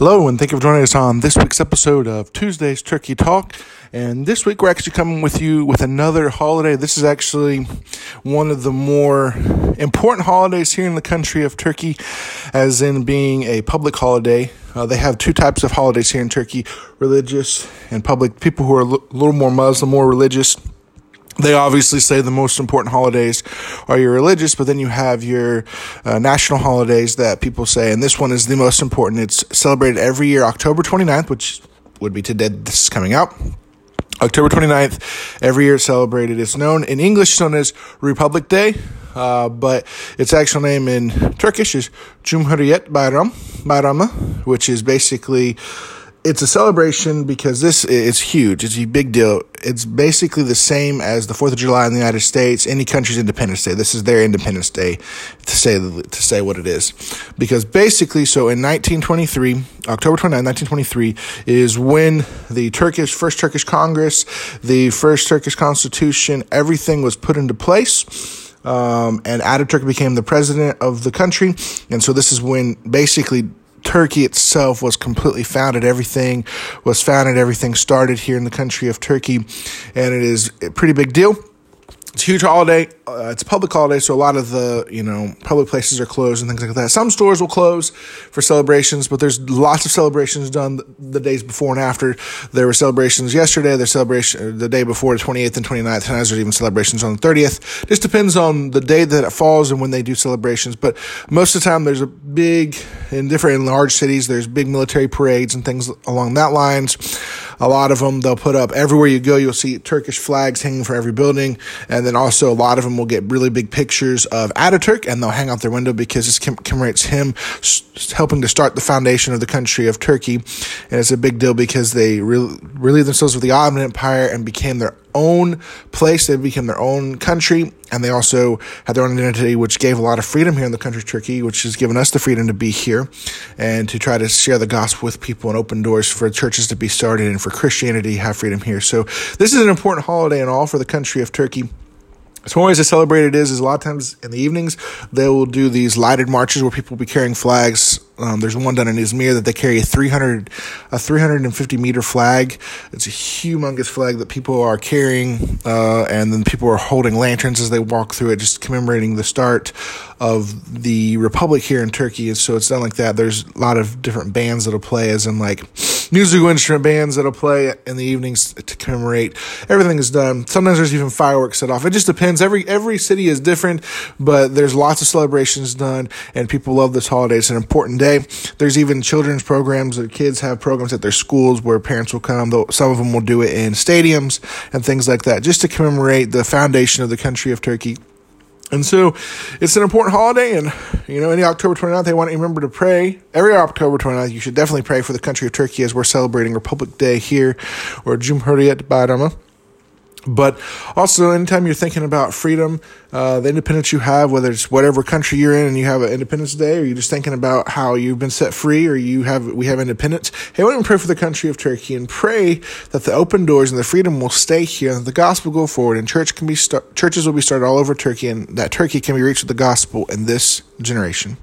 Hello, and thank you for joining us on this week's episode of Tuesday's Turkey Talk. And this week, we're actually coming with you with another holiday. This is actually one of the more important holidays here in the country of Turkey, as in being a public holiday. Uh, they have two types of holidays here in Turkey religious and public. People who are a little more Muslim, more religious they obviously say the most important holidays are your religious, but then you have your uh, national holidays that people say, and this one is the most important. It's celebrated every year, October 29th, which would be today. This is coming out. October 29th, every year it's celebrated. It's known in English, known as Republic Day, uh, but its actual name in Turkish is Cumhuriyet Bayram, Bayramı, which is basically it's a celebration because this is huge. It's a big deal. It's basically the same as the Fourth of July in the United States, any country's Independence Day. This is their Independence Day, to say to say what it is, because basically, so in 1923, October 29, 1923, is when the Turkish first Turkish Congress, the first Turkish Constitution, everything was put into place. Um, and Ataturk became the president of the country. And so this is when basically Turkey itself was completely founded. Everything was founded. Everything started here in the country of Turkey, and it is a pretty big deal. It's a huge holiday. Uh, it's a public holiday, so a lot of the you know public places are closed and things like that. Some stores will close for celebrations, but there's lots of celebrations done the days before and after. There were celebrations yesterday. There's celebration the day before, the 28th and 29th. And there's even celebrations on the 30th. Just depends on the day that it falls and when they do celebrations. But most of the time, there's a big in different in large cities. There's big military parades and things along that lines. A lot of them they'll put up everywhere you go. You'll see Turkish flags hanging from every building, and then also a lot of them will get really big pictures of Ataturk, and they'll hang out their window because this commemorates him helping to start the foundation of the country of Turkey, and it's a big deal because they re- relieved themselves of the Ottoman Empire and became their own place. They became their own country, and they also had their own identity, which gave a lot of freedom here in the country of Turkey, which has given us the freedom to be here and to try to share the gospel with people and open doors for churches to be started and for Christianity to have freedom here. So this is an important holiday and all for the country of Turkey. So one ways to celebrate it is, is a lot of times in the evenings they will do these lighted marches where people will be carrying flags um, there's one done in Izmir that they carry a 300, a 350 meter flag. It's a humongous flag that people are carrying, uh, and then people are holding lanterns as they walk through it, just commemorating the start of the republic here in Turkey. And so it's done like that. There's a lot of different bands that'll play, as in like musical instrument bands that'll play in the evenings to commemorate. Everything is done. Sometimes there's even fireworks set off. It just depends. Every every city is different, but there's lots of celebrations done, and people love this holiday. It's an important day. There's even children's programs. The kids have programs at their schools where parents will come. Though some of them will do it in stadiums and things like that, just to commemorate the foundation of the country of Turkey. And so it's an important holiday. And, you know, any October 29th, they want to remember to pray. Every October 29th, you should definitely pray for the country of Turkey as we're celebrating Republic Day here, or Cumhuriyet Bayramı. But also, anytime you're thinking about freedom, uh, the independence you have, whether it's whatever country you're in and you have an Independence Day, or you're just thinking about how you've been set free, or you have we have independence. Hey, why don't we pray for the country of Turkey and pray that the open doors and the freedom will stay here, and that the gospel go forward, and church can be start, churches will be started all over Turkey, and that Turkey can be reached with the gospel in this generation.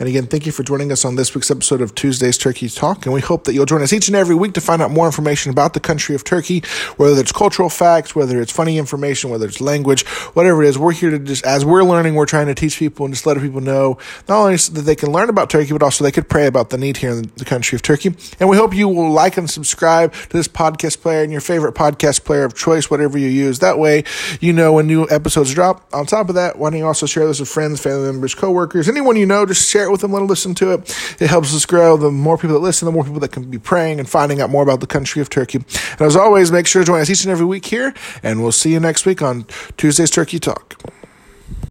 And again, thank you for joining us on this week's episode of Tuesday's Turkey Talk. And we hope that you'll join us each and every week to find out more information about the country of Turkey, whether it's cultural facts, whether it's funny information, whether it's language, whatever it is. We're here to just, as we're learning, we're trying to teach people and just let people know not only so that they can learn about Turkey, but also they could pray about the need here in the country of Turkey. And we hope you will like and subscribe to this podcast player and your favorite podcast player of choice, whatever you use. That way, you know when new episodes drop. On top of that, why don't you also share this with friends, family members, coworkers, anyone you know, just share it with them, let them listen to it. It helps us grow. The more people that listen, the more people that can be praying and finding out more about the country of Turkey. And as always, make sure to join us each and every week here, and we'll see you next week on Tuesday's Turkey Talk.